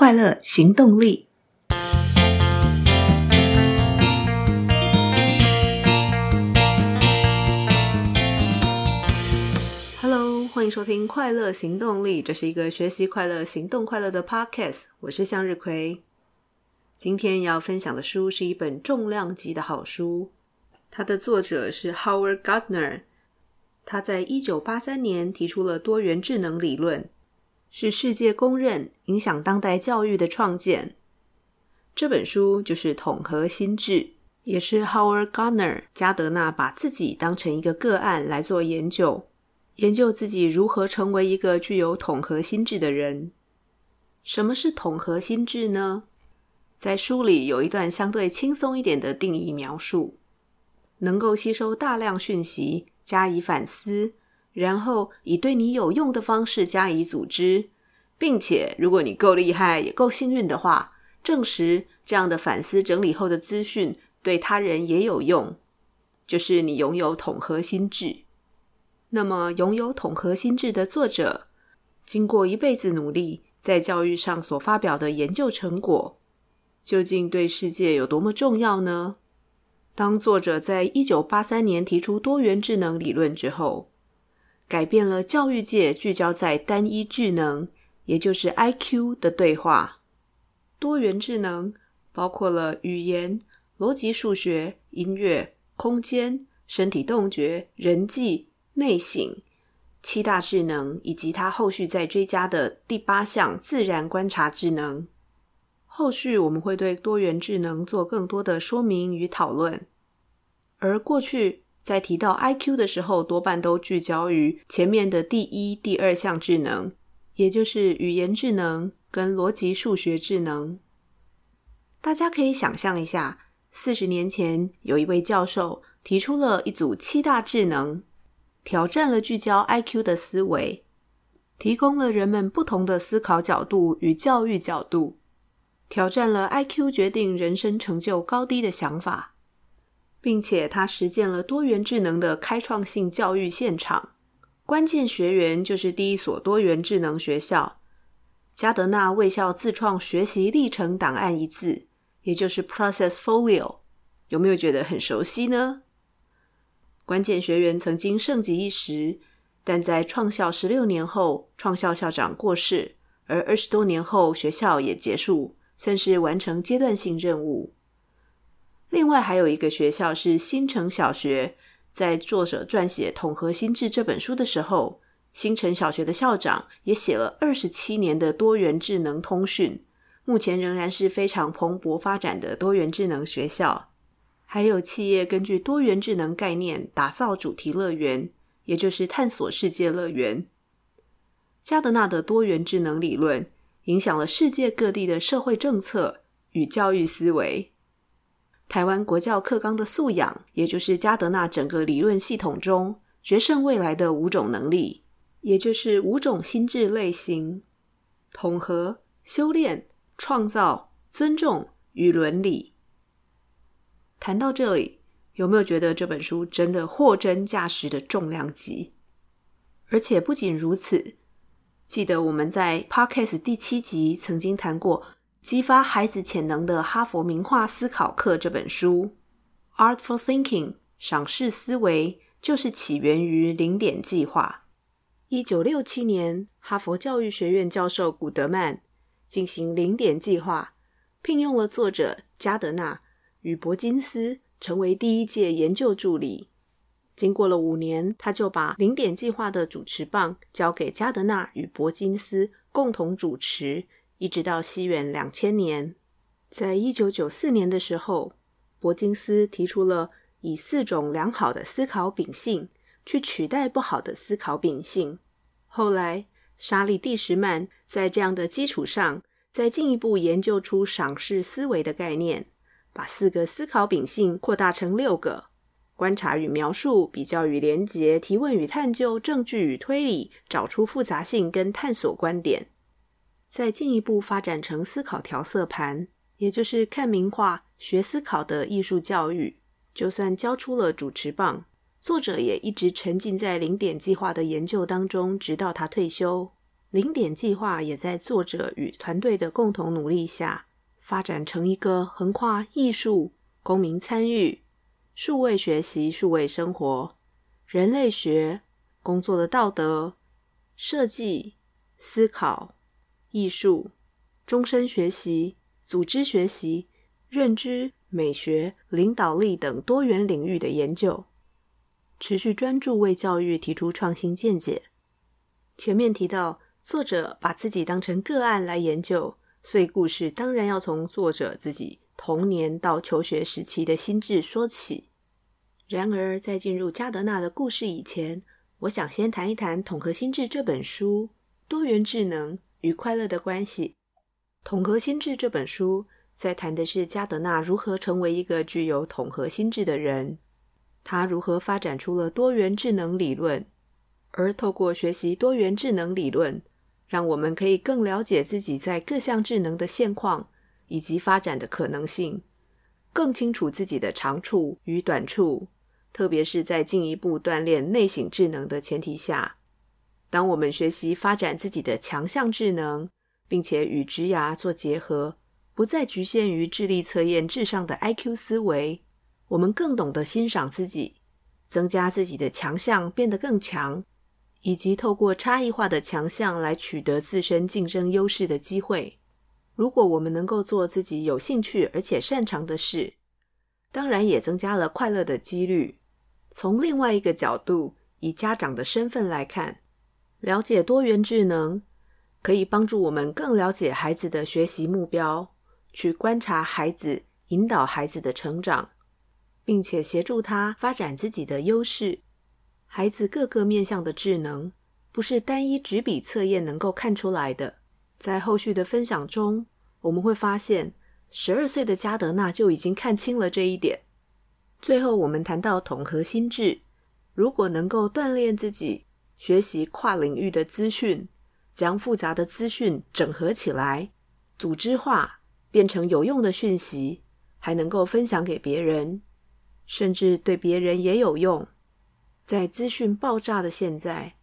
快乐行动力。Hello，欢迎收听《快乐行动力》，这是一个学习快乐、行动快乐的 Podcast。我是向日葵。今天要分享的书是一本重量级的好书，它的作者是 Howard Gardner。他在一九八三年提出了多元智能理论。是世界公认影响当代教育的创建。这本书就是《统合心智》，也是 Howard Gardner 加德纳把自己当成一个个案来做研究，研究自己如何成为一个具有统合心智的人。什么是统合心智呢？在书里有一段相对轻松一点的定义描述：能够吸收大量讯息，加以反思。然后以对你有用的方式加以组织，并且如果你够厉害也够幸运的话，证实这样的反思整理后的资讯对他人也有用，就是你拥有统合心智。那么，拥有统合心智的作者，经过一辈子努力，在教育上所发表的研究成果，究竟对世界有多么重要呢？当作者在一九八三年提出多元智能理论之后，改变了教育界聚焦在单一智能，也就是 IQ 的对话。多元智能包括了语言、逻辑数学、音乐、空间、身体动觉、人际、内省七大智能，以及他后续再追加的第八项自然观察智能。后续我们会对多元智能做更多的说明与讨论，而过去。在提到 IQ 的时候，多半都聚焦于前面的第一、第二项智能，也就是语言智能跟逻辑数学智能。大家可以想象一下，四十年前有一位教授提出了一组七大智能，挑战了聚焦 IQ 的思维，提供了人们不同的思考角度与教育角度，挑战了 IQ 决定人生成就高低的想法。并且他实践了多元智能的开创性教育现场，关键学员就是第一所多元智能学校——加德纳卫校自创学习历程档案一字，也就是 Process Folio。有没有觉得很熟悉呢？关键学员曾经盛极一时，但在创校十六年后，创校校长过世，而二十多年后学校也结束，算是完成阶段性任务。另外还有一个学校是新城小学，在作者撰写《统合心智》这本书的时候，新城小学的校长也写了二十七年的多元智能通讯，目前仍然是非常蓬勃发展的多元智能学校。还有企业根据多元智能概念打造主题乐园，也就是探索世界乐园。加德纳的多元智能理论影响了世界各地的社会政策与教育思维。台湾国教课纲的素养，也就是加德纳整个理论系统中决胜未来的五种能力，也就是五种心智类型：统合、修炼、创造、尊重与伦理。谈到这里，有没有觉得这本书真的货真价实的重量级？而且不仅如此，记得我们在 Podcast 第七集曾经谈过。激发孩子潜能的哈佛名画思考课这本书，Artful Thinking 赏识思维就是起源于零点计划。一九六七年，哈佛教育学院教授古德曼进行零点计划，聘用了作者加德纳与伯金斯成为第一届研究助理。经过了五年，他就把零点计划的主持棒交给加德纳与伯金斯共同主持。一直到西元两千年，在一九九四年的时候，伯金斯提出了以四种良好的思考秉性去取代不好的思考秉性。后来，莎莉·蒂什曼在这样的基础上，再进一步研究出赏识思维的概念，把四个思考秉性扩大成六个：观察与描述、比较与连结、提问与探究、证据与推理、找出复杂性跟探索观点。再进一步发展成思考调色盘，也就是看名画、学思考的艺术教育。就算交出了主持棒，作者也一直沉浸在零点计划的研究当中，直到他退休。零点计划也在作者与团队的共同努力下，发展成一个横跨艺术、公民参与、数位学习、数位生活、人类学、工作的道德、设计、思考、艺术、终身学习、组织学习、认知、美学、领导力等多元领域的研究，持续专注为教育提出创新见解。前面提到，作者把自己当成个案来研究，所以故事当然要从作者自己童年到求学时期的心智说起。然而，在进入加德纳的故事以前，我想先谈一谈《统合心智》这本书多元智能与快乐的关系。《统合心智》这本书在谈的是加德纳如何成为一个具有统合心智的人，他如何发展出了多元智能理论，而透过学习多元智能理论，让我们可以更了解自己在各项智能的现况以及发展的可能性，更清楚自己的长处与短处，特别是在进一步锻炼内省智能的前提下。当我们学习发展自己的强项智能，并且与职涯做结合，不再局限于智力测验至上的 IQ 思维，我们更懂得欣赏自己，增加自己的强项，变得更强。以及透过差异化的强项来取得自身竞争优势的机会。如果我们能够做自己有兴趣而且擅长的事，当然也增加了快乐的几率。从另外一个角度，以家长的身份来看，了解多元智能，可以帮助我们更了解孩子的学习目标，去观察孩子，引导孩子的成长，并且协助他发展自己的优势。孩子各个面向的智能，不是单一纸笔测验能够看出来的。在后续的分享中，我们会发现，十二岁的加德纳就已经看清了这一点。最后，我们谈到统合心智，如果能够锻炼自己，学习跨领域的资讯，将复杂的资讯整合起来，组织化，变成有用的讯息，还能够分享给别人，甚至对别人也有用。在资讯爆炸的现在，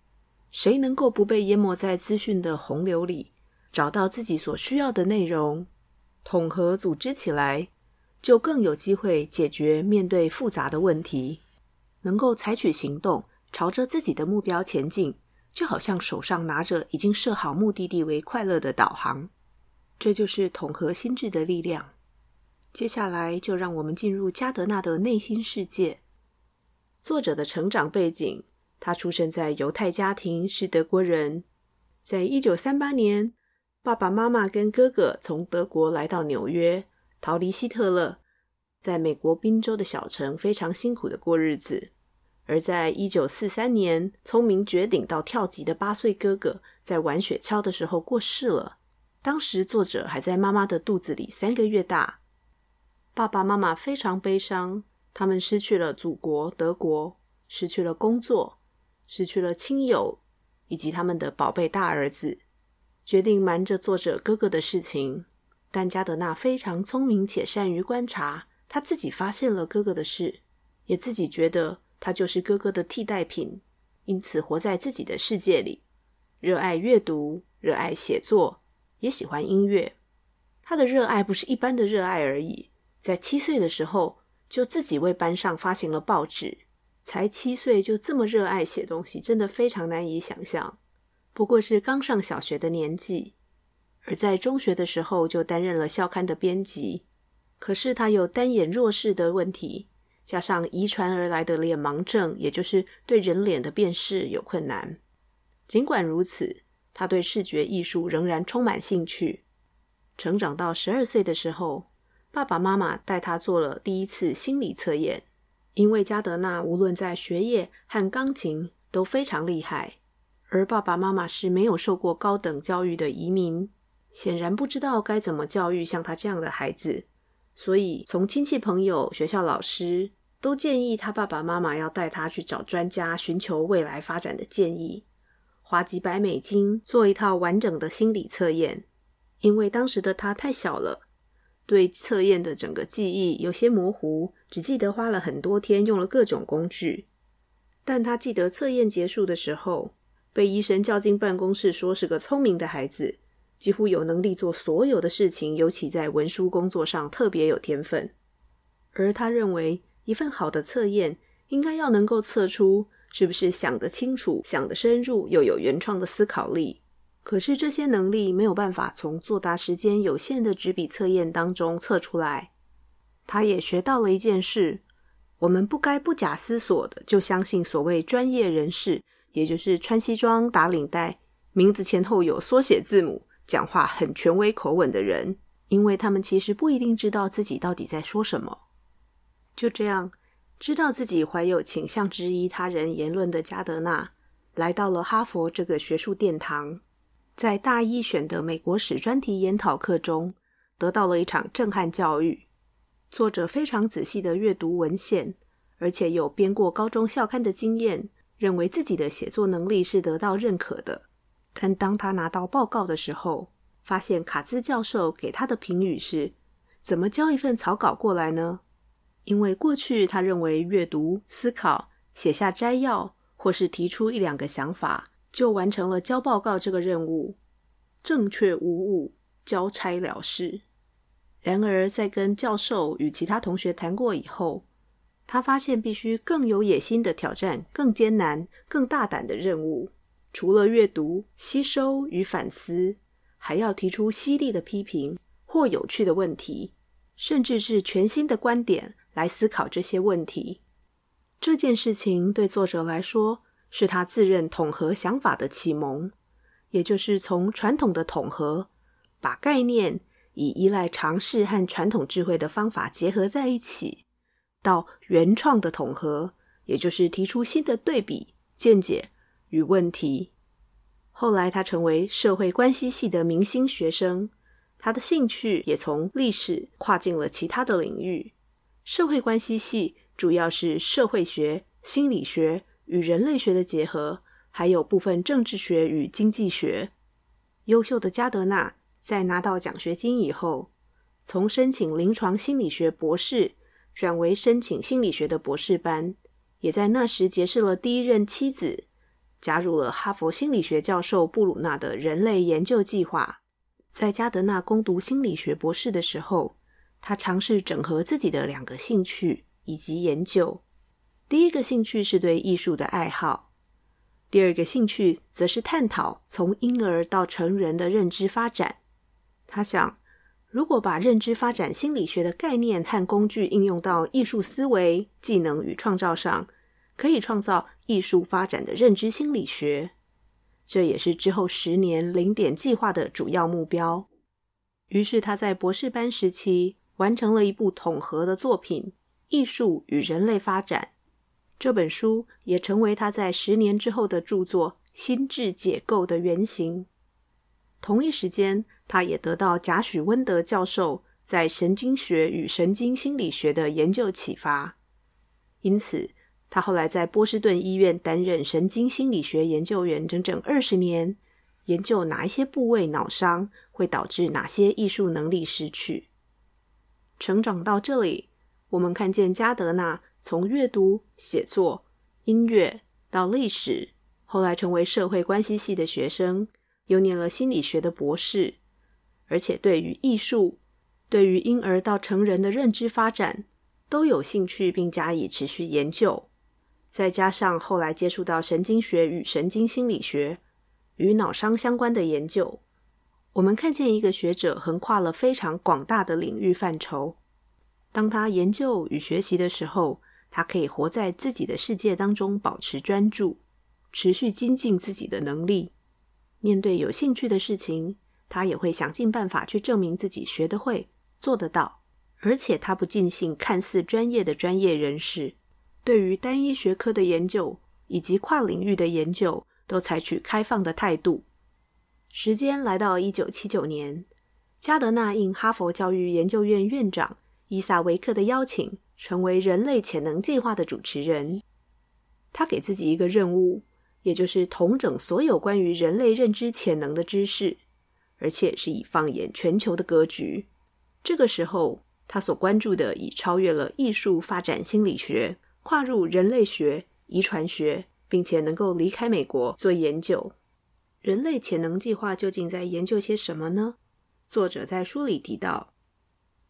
谁能够不被淹没在资讯的洪流里，找到自己所需要的内容，统合组织起来，就更有机会解决面对复杂的问题，能够采取行动，朝着自己的目标前进，就好像手上拿着已经设好目的地为快乐的导航。这就是统合心智的力量。接下来，就让我们进入加德纳的内心世界。作者的成长背景，他出生在犹太家庭，是德国人。在一九三八年，爸爸妈妈跟哥哥从德国来到纽约，逃离希特勒，在美国宾州的小城非常辛苦的过日子。而在一九四三年，聪明绝顶到跳级的八岁哥哥，在玩雪橇的时候过世了。当时作者还在妈妈的肚子里三个月大，爸爸妈妈非常悲伤。他们失去了祖国德国，失去了工作，失去了亲友，以及他们的宝贝大儿子，决定瞒着作者哥哥的事情。但加德纳非常聪明且善于观察，他自己发现了哥哥的事，也自己觉得他就是哥哥的替代品，因此活在自己的世界里，热爱阅读，热爱写作，也喜欢音乐。他的热爱不是一般的热爱而已，在七岁的时候。就自己为班上发行了报纸，才七岁就这么热爱写东西，真的非常难以想象。不过是刚上小学的年纪，而在中学的时候就担任了校刊的编辑。可是他有单眼弱视的问题，加上遗传而来的脸盲症，也就是对人脸的辨识有困难。尽管如此，他对视觉艺术仍然充满兴趣。成长到十二岁的时候，爸爸妈妈带他做了第一次心理测验，因为加德纳无论在学业和钢琴都非常厉害，而爸爸妈妈是没有受过高等教育的移民，显然不知道该怎么教育像他这样的孩子，所以从亲戚朋友、学校老师都建议他爸爸妈妈要带他去找专家，寻求未来发展的建议，花几百美金做一套完整的心理测验，因为当时的他太小了。对测验的整个记忆有些模糊，只记得花了很多天，用了各种工具。但他记得测验结束的时候，被医生叫进办公室，说是个聪明的孩子，几乎有能力做所有的事情，尤其在文书工作上特别有天分。而他认为，一份好的测验应该要能够测出是不是想得清楚、想得深入，又有原创的思考力。可是这些能力没有办法从作答时间有限的纸笔测验当中测出来。他也学到了一件事：我们不该不假思索的就相信所谓专业人士。也就是穿西装打领带，名字前后有缩写字母，讲话很权威口吻的人，因为他们其实不一定知道自己到底在说什么。就这样，知道自己怀有倾向质疑他人言论的加德纳，来到了哈佛这个学术殿堂，在大一选的美国史专题研讨课中，得到了一场震撼教育。作者非常仔细的阅读文献，而且有编过高中校刊的经验。认为自己的写作能力是得到认可的，但当他拿到报告的时候，发现卡兹教授给他的评语是：“怎么交一份草稿过来呢？”因为过去他认为阅读、思考、写下摘要，或是提出一两个想法，就完成了交报告这个任务，正确无误，交差了事。然而，在跟教授与其他同学谈过以后，他发现必须更有野心的挑战，更艰难、更大胆的任务。除了阅读、吸收与反思，还要提出犀利的批评或有趣的问题，甚至是全新的观点来思考这些问题。这件事情对作者来说，是他自认统合想法的启蒙，也就是从传统的统合，把概念以依赖常识和传统智慧的方法结合在一起。到原创的统合，也就是提出新的对比、见解与问题。后来，他成为社会关系系的明星学生，他的兴趣也从历史跨进了其他的领域。社会关系系主要是社会学、心理学与人类学的结合，还有部分政治学与经济学。优秀的加德纳在拿到奖学金以后，从申请临床心理学博士。转为申请心理学的博士班，也在那时结识了第一任妻子，加入了哈佛心理学教授布鲁纳的人类研究计划。在加德纳攻读心理学博士的时候，他尝试整合自己的两个兴趣以及研究。第一个兴趣是对艺术的爱好，第二个兴趣则是探讨从婴儿到成人的认知发展。他想，如果把认知发展心理学的概念和工具应用到艺术思维、技能与创造上，可以创造艺术发展的认知心理学。这也是之后十年零点计划的主要目标。于是他在博士班时期完成了一部统合的作品《艺术与人类发展》。这本书也成为他在十年之后的著作《心智解构》的原型。同一时间，他也得到贾许温德教授在神经学与神经心理学的研究启发，因此他后来在波士顿医院担任神经心理学研究员整整二十年，研究哪一些部位脑伤会导致哪些艺术能力失去。成长到这里，我们看见加德纳从阅读、写作、音乐到历史，后来成为社会关系系的学生，又念了心理学的博士。而且对于艺术，对于婴儿到成人的认知发展都有兴趣，并加以持续研究。再加上后来接触到神经学与神经心理学与脑伤相关的研究，我们看见一个学者横跨了非常广大的领域范畴。当他研究与学习的时候，他可以活在自己的世界当中，保持专注，持续精进自己的能力。面对有兴趣的事情，他也会想尽办法去证明自己学得会、做得到，而且他不尽信看似专业的专业人士，对于单一学科的研究以及跨领域的研究都采取开放的态度。时间来到一九七九年，加德纳应哈佛教育研究院院长伊萨维克的邀请，成为人类潜能计划的主持人。他给自己一个任务，也就是统整所有关于人类认知潜能的知识。而且是以放眼全球的格局。这个时候，他所关注的已超越了艺术发展心理学，跨入人类学、遗传学并且能够离开美国做研究。人类潜能计划究竟在研究些什么呢？作者在书里提到，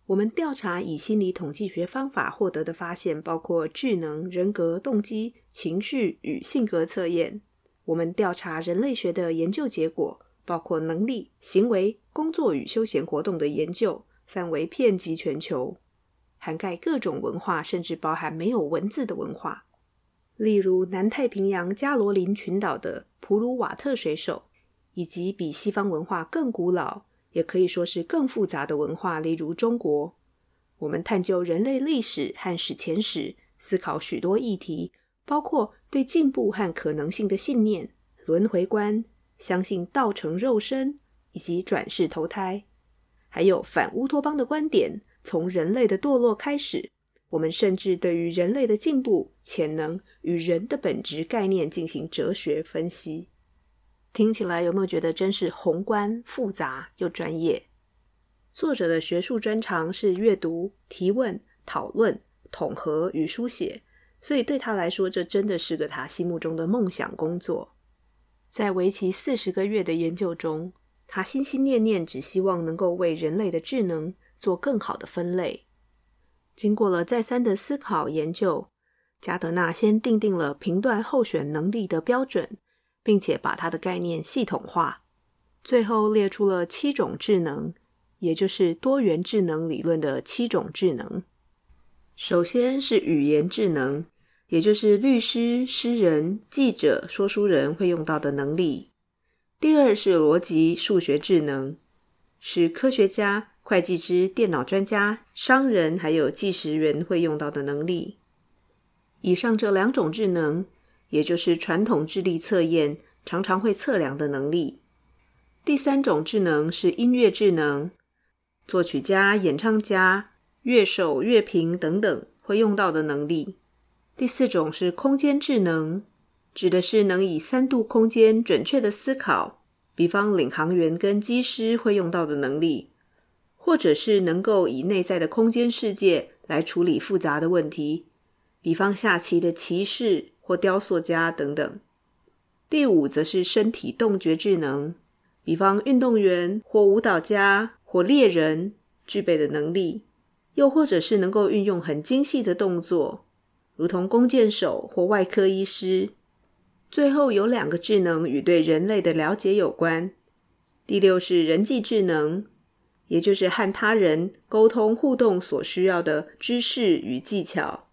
我们调查以心理统计学方法获得的发现，包括智能、人格、动机、情绪与性格测验。我们调查人类学的研究结果，包括能力、行为、工作与休闲活动的研究，范围遍及全球，涵盖各种文化，甚至包含没有文字的文化。例如，南太平洋加罗林群岛的普鲁瓦特水手，以及比西方文化更古老，也可以说是更复杂的文化，例如中国。我们探究人类历史和史前史，思考许多议题，包括对进步和可能性的信念、轮回观、相信道成肉身以及转世投胎，还有反乌托邦的观点，从人类的堕落开始。我们甚至对于人类的进步、潜能与人的本质概念进行哲学分析。听起来有没有觉得真是宏观、复杂又专业？作者的学术专长是阅读、提问、讨论、统合与书写，所以对他来说，这真的是个他心目中的梦想工作。在为期四十个月的研究中，他心心念念只希望能够为人类的智能做更好的分类。经过了再三的思考研究，加德纳先定定了评断候选能力的标准，并且把它的概念系统化，最后列出了七种智能，也就是多元智能理论的七种智能。首先是语言智能，也就是律师、诗人、记者、说书人会用到的能力。第二是逻辑数学智能，是科学家。会计师、电脑专家、商人还有计时员会用到的能力。以上这两种智能，也就是传统智力测验常常会测量的能力。第三种智能是音乐智能，作曲家、演唱家、乐手、乐评等等会用到的能力。第四种是空间智能，指的是能以三度空间准确的思考，比方领航员跟机师会用到的能力。或者是能够以内在的空间世界来处理复杂的问题，比方下棋的棋士或雕塑家等等。第五则是身体动觉智能，比方运动员或舞蹈家或猎人具备的能力，又或者是能够运用很精细的动作，如同弓箭手或外科医师。最后有两个智能与对人类的了解有关。第六是人际智能。也就是和他人沟通互动所需要的知识与技巧。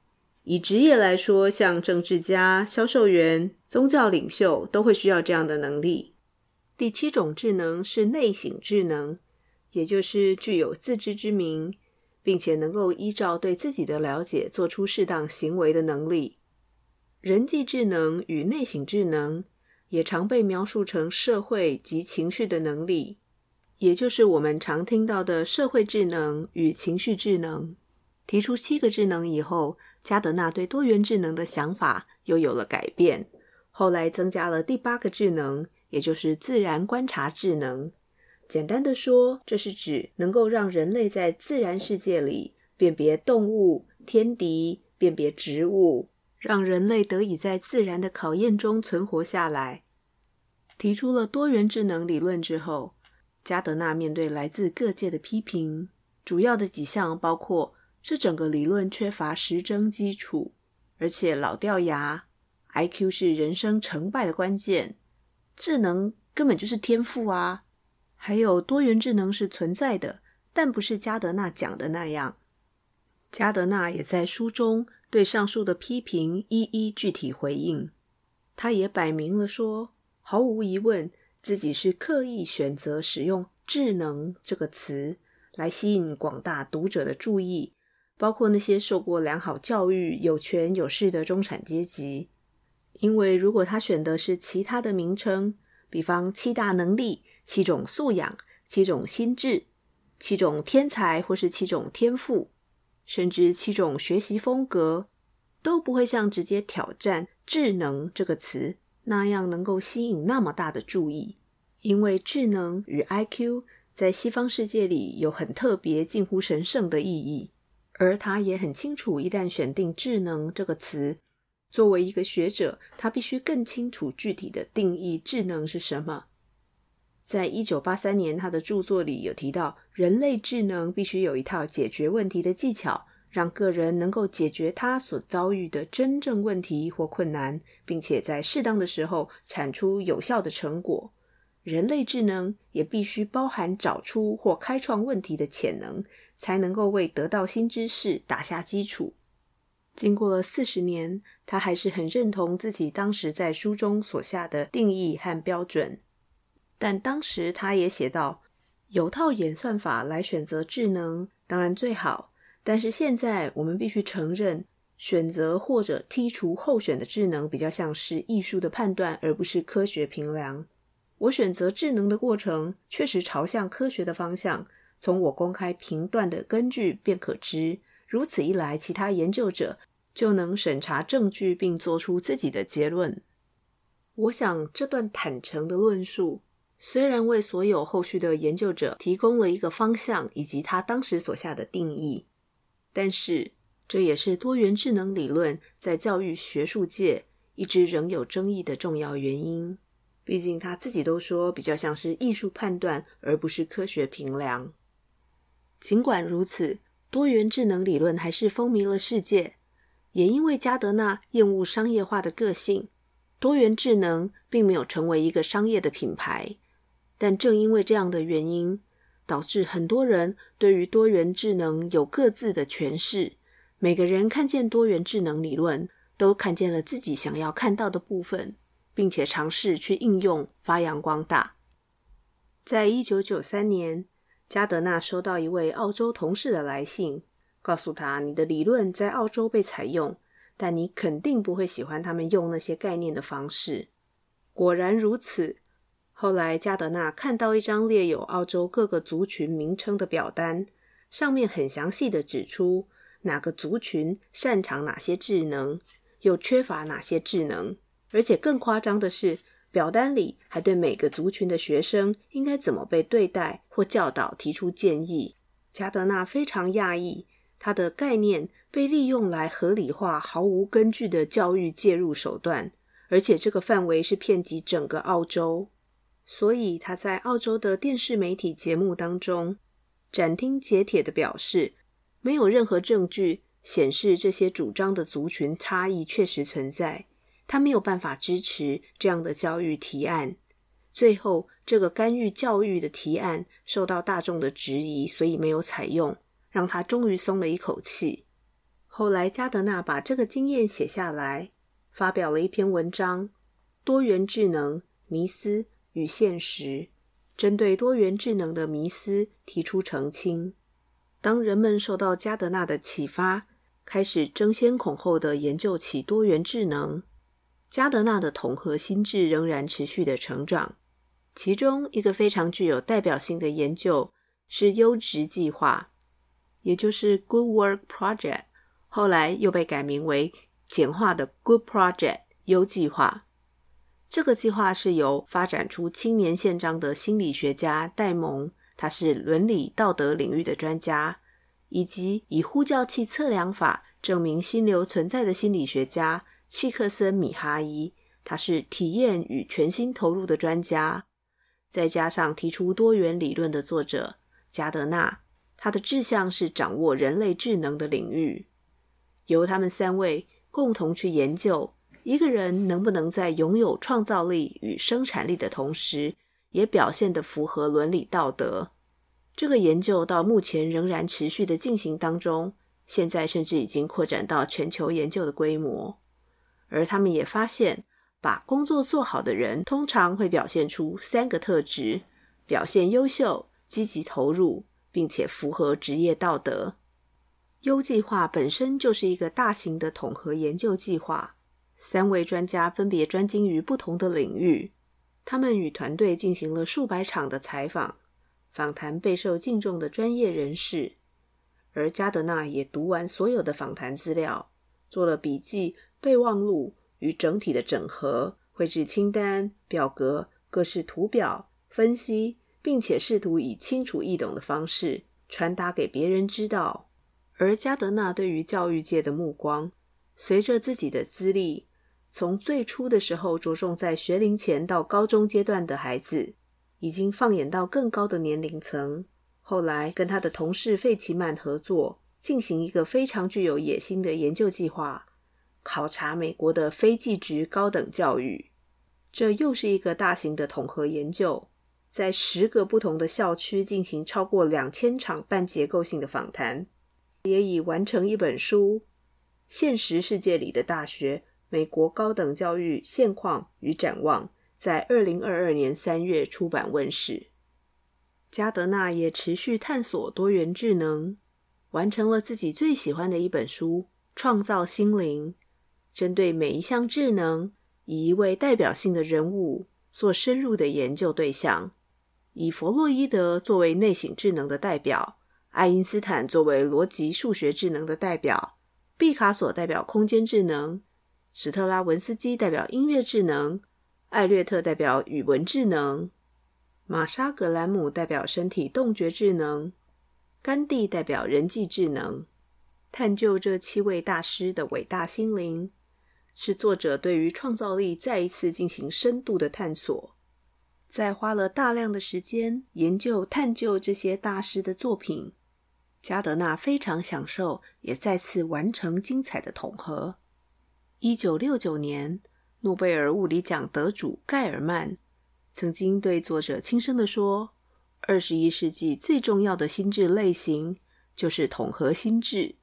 以职业来说，像政治家、销售员、宗教领袖都会需要这样的能力。第七种智能是内省智能，也就是具有自知之明，并且能够依照对自己的了解做出适当行为的能力。人际智能与内省智能也常被描述成社会及情绪的能力。也就是我们常听到的社会智能与情绪智能。提出七个智能以后，加德纳对多元智能的想法又有了改变。后来增加了第八个智能，也就是自然观察智能。简单的说，这是指能够让人类在自然世界里辨别动物、天敌、辨别植物，让人类得以在自然的考验中存活下来。提出了多元智能理论之后，加德纳面对来自各界的批评，主要的几项包括：这整个理论缺乏实证基础，而且老掉牙；IQ 是人生成败的关键；智能根本就是天赋啊；还有多元智能是存在的，但不是加德纳讲的那样。加德纳也在书中对上述的批评一一具体回应，他也摆明了说，毫无疑问。自己是刻意选择使用“智能”这个词来吸引广大读者的注意，包括那些受过良好教育、有权有势的中产阶级。因为如果他选的是其他的名称，比方七大能力、七种素养、七种心智、七种天才，或是七种天赋，甚至七种学习风格，都不会像直接挑战“智能”这个词。那样能够吸引那么大的注意，因为智能与 IQ 在西方世界里有很特别、近乎神圣的意义，而他也很清楚，一旦选定“智能”这个词，作为一个学者，他必须更清楚具体的定义智能是什么。在一九八三年，他的著作里有提到，人类智能必须有一套解决问题的技巧，让个人能够解决他所遭遇的真正问题或困难，并且在适当的时候产出有效的成果。人类智能也必须包含找出或开创问题的潜能，才能够为得到新知识打下基础。经过了四十年，他还是很认同自己当时在书中所下的定义和标准。但当时他也写道：“有套演算法来选择智能，当然最好。但是现在我们必须承认，选择或者剔除候选的智能，比较像是艺术的判断，而不是科学评量。”我选择智能的过程确实朝向科学的方向，从我公开评断的根据便可知。如此一来，其他研究者就能审查证据并做出自己的结论。我想，这段坦诚的论述虽然为所有后续的研究者提供了一个方向以及他当时所下的定义，但是这也是多元智能理论在教育学术界一直仍有争议的重要原因。毕竟他自己都说，比较像是艺术判断，而不是科学评量。尽管如此，多元智能理论还是风靡了世界。也因为加德纳厌恶商业化的个性，多元智能并没有成为一个商业的品牌。但正因为这样的原因，导致很多人对于多元智能有各自的诠释。每个人看见多元智能理论，都看见了自己想要看到的部分。并且尝试去应用、发扬光大。在一九九三年，加德纳收到一位澳洲同事的来信，告诉他：“你的理论在澳洲被采用，但你肯定不会喜欢他们用那些概念的方式。”果然如此。后来，加德纳看到一张列有澳洲各个族群名称的表单，上面很详细的指出哪个族群擅长哪些智能，又缺乏哪些智能。而且更夸张的是，表单里还对每个族群的学生应该怎么被对待或教导提出建议。加德纳非常讶异，他的概念被利用来合理化毫无根据的教育介入手段，而且这个范围是遍及整个澳洲。所以他在澳洲的电视媒体节目当中斩钉截铁地表示，没有任何证据显示这些主张的族群差异确实存在。他没有办法支持这样的教育提案。最后，这个干预教育的提案受到大众的质疑，所以没有采用，让他终于松了一口气。后来，加德纳把这个经验写下来，发表了一篇文章《多元智能：迷思与现实》，针对多元智能的迷思提出澄清。当人们受到加德纳的启发，开始争先恐后的研究起多元智能。加德纳的统合心智仍然持续的成长，其中一个非常具有代表性的研究是优质计划，也就是 Good Work Project，后来又被改名为简化的 Good Project 优计划。这个计划是由发展出青年宪章的心理学家戴蒙，他是伦理道德领域的专家，以及以呼叫器测量法证明心流存在的心理学家。契克森米哈伊，他是体验与全心投入的专家，再加上提出多元理论的作者加德纳，他的志向是掌握人类智能的领域，由他们三位共同去研究一个人能不能在拥有创造力与生产力的同时，也表现得符合伦理道德。这个研究到目前仍然持续的进行当中，现在甚至已经扩展到全球研究的规模。而他们也发现，把工作做好的人通常会表现出三个特质：表现优秀、积极投入，并且符合职业道德。优计划本身就是一个大型的统合研究计划，三位专家分别专精于不同的领域。他们与团队进行了数百场的采访，访谈备受敬重的专业人士。而加德纳也读完所有的访谈资料，做了笔记。备忘录与整体的整合，绘制清单、表格、各式图表，分析，并且试图以清楚易懂的方式传达给别人知道。而加德纳对于教育界的目光，随着自己的资历，从最初的时候着重在学龄前到高中阶段的孩子，已经放眼到更高的年龄层。后来跟他的同事费奇曼合作，进行一个非常具有野心的研究计划，考察美国的非技职高等教育。这又是一个大型的统合研究，在十个不同的校区进行超过两千场半结构性的访谈，也已完成一本书《现实世界里的大学：美国高等教育现况与展望》，在二零二二年三月出版问世。加德纳也持续探索多元智能，完成了自己最喜欢的一本书《创造心灵》，针对每一项智能，以一位代表性的人物做深入的研究对象，以弗洛伊德作为内省智能的代表，爱因斯坦作为逻辑数学智能的代表，毕卡索代表空间智能，史特拉文斯基代表音乐智能，艾略特代表语文智能，玛莎格兰姆代表身体动觉智能，甘地代表人际智能。探究这七位大师的伟大心灵，是作者对于创造力再一次进行深度的探索。在花了大量的时间研究探究这些大师的作品，加德纳非常享受，也再次完成精彩的统合。一九六九年，诺贝尔物理奖得主盖尔曼曾经对作者轻声地说：“二十一世纪最重要的心智类型就是统合心智。”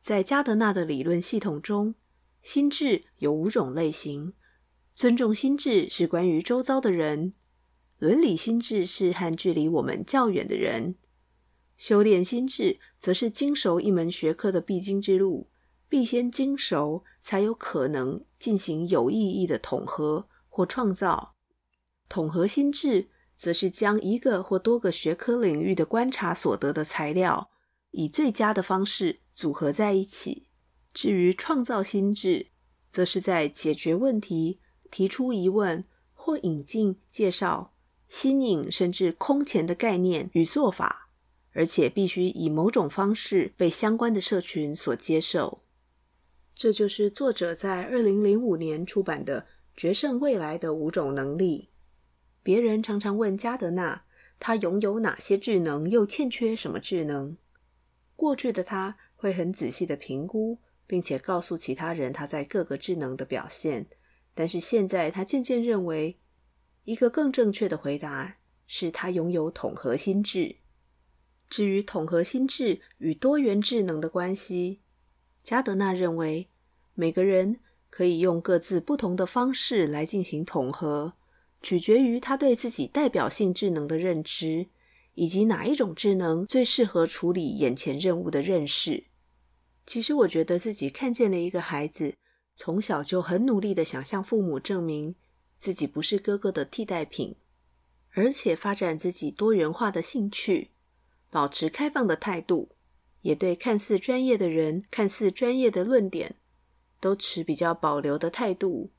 在加德纳的理论系统中，心智有五种类型：尊重心智是关于周遭的人；伦理心智是和距离我们较远的人；修炼心智则是精熟一门学科的必经之路。必先精熟，才有可能进行有意义的统合或创造。统合心智，则是将一个或多个学科领域的观察所得的材料，以最佳的方式组合在一起。至于创造心智，则是在解决问题、提出疑问或引进、介绍新颖甚至空前的概念与做法，而且必须以某种方式被相关的社群所接受。这就是作者在二零零五年出版的《决胜未来的五种能力》。别人常常问加德纳，他拥有哪些智能，又欠缺什么智能？过去的他会很仔细地评估，并且告诉其他人他在各个智能的表现。但是现在他渐渐认为，一个更正确的回答是他拥有统合心智。至于统合心智与多元智能的关系，加德纳认为，每个人可以用各自不同的方式来进行统合，取决于他对自己代表性智能的认知，以及哪一种智能最适合处理眼前任务的认识。其实，我觉得自己看见了一个孩子，从小就很努力的想向父母证明自己不是哥哥的替代品，而且发展自己多元化的兴趣，保持开放的态度。也对看似专业的人、看似专业的论点，都持比较保留的态度。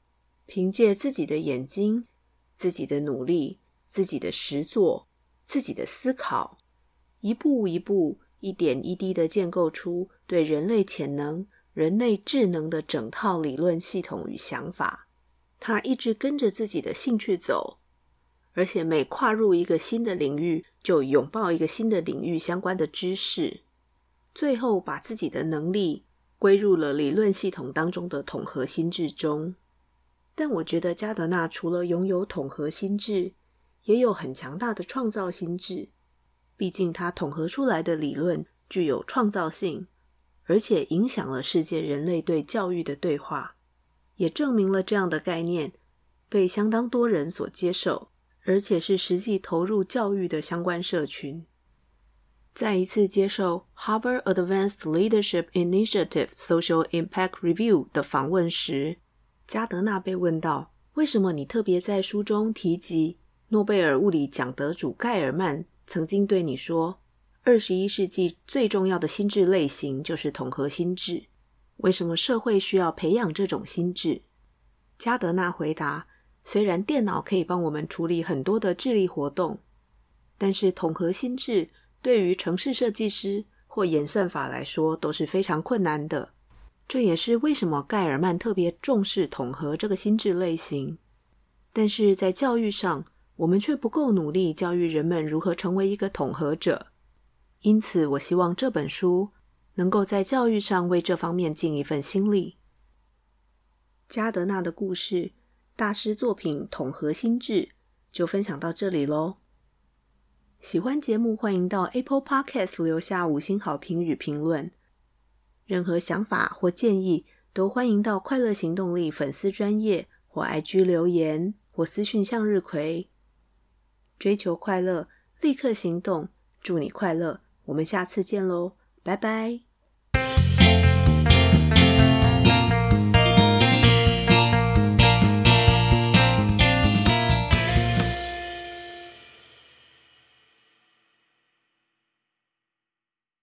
凭借自己的眼睛、自己的努力、自己的实作、自己的思考，一步一步、一点一滴地建构出对人类潜能、人类智能的整套理论系统与想法。他一直跟着自己的兴趣走，而且每跨入一个新的领域，就拥抱一个新的领域相关的知识。最后，把自己的能力归入了理论系统当中的统合心智中。但我觉得加德纳除了拥有统合心智，也有很强大的创造心智。毕竟他统合出来的理论具有创造性，而且影响了世界人类对教育的对话，也证明了这样的概念被相当多人所接受，而且是实际投入教育的相关社群。在一次接受 Harvard Advanced Leadership Initiative Social Impact Review 的访问时，加德纳被问到：“为什么你特别在书中提及诺贝尔物理奖得主盖尔曼曾经对你说，二十一世纪最重要的心智类型就是统合心智？为什么社会需要培养这种心智？”加德纳回答：“虽然电脑可以帮我们处理很多的智力活动，但是统合心智。”对于城市设计师或演算法来说都是非常困难的。这也是为什么盖尔曼特别重视统合这个心智类型。但是在教育上，我们却不够努力教育人们如何成为一个统合者。因此，我希望这本书能够在教育上为这方面尽一份心力。加德纳的故事，大师作品《统合心智》就分享到这里喽。喜欢节目，欢迎到 Apple Podcast 留下五星好评与评论。任何想法或建议，都欢迎到快乐行动力粉丝专业或 IG 留言或私讯向日葵。追求快乐，立刻行动，祝你快乐！我们下次见喽，拜拜。